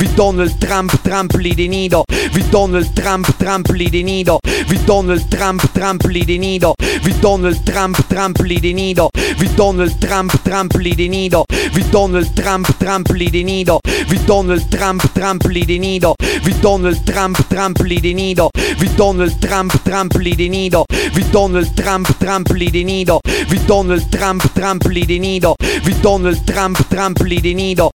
vi Donald Trump, Trump li de nido, vi Donald Trump, Trump li de nido, vi Donald Trump, Trump li de nido, vi Donald Trump, Trump li de nido, vi Donald Trump, Trump li de nido, vi Donald Trump, Trump li de nido, vi Donald Trump, Trump li de nido, vi Donald Trump, Trump li de nido, vi Donald Trump, Trump li de nido, vi Donald Trump, Trump li de nido, vi Donald Trump, Trump li de nido, vi Donald Trump, Trump li de nido.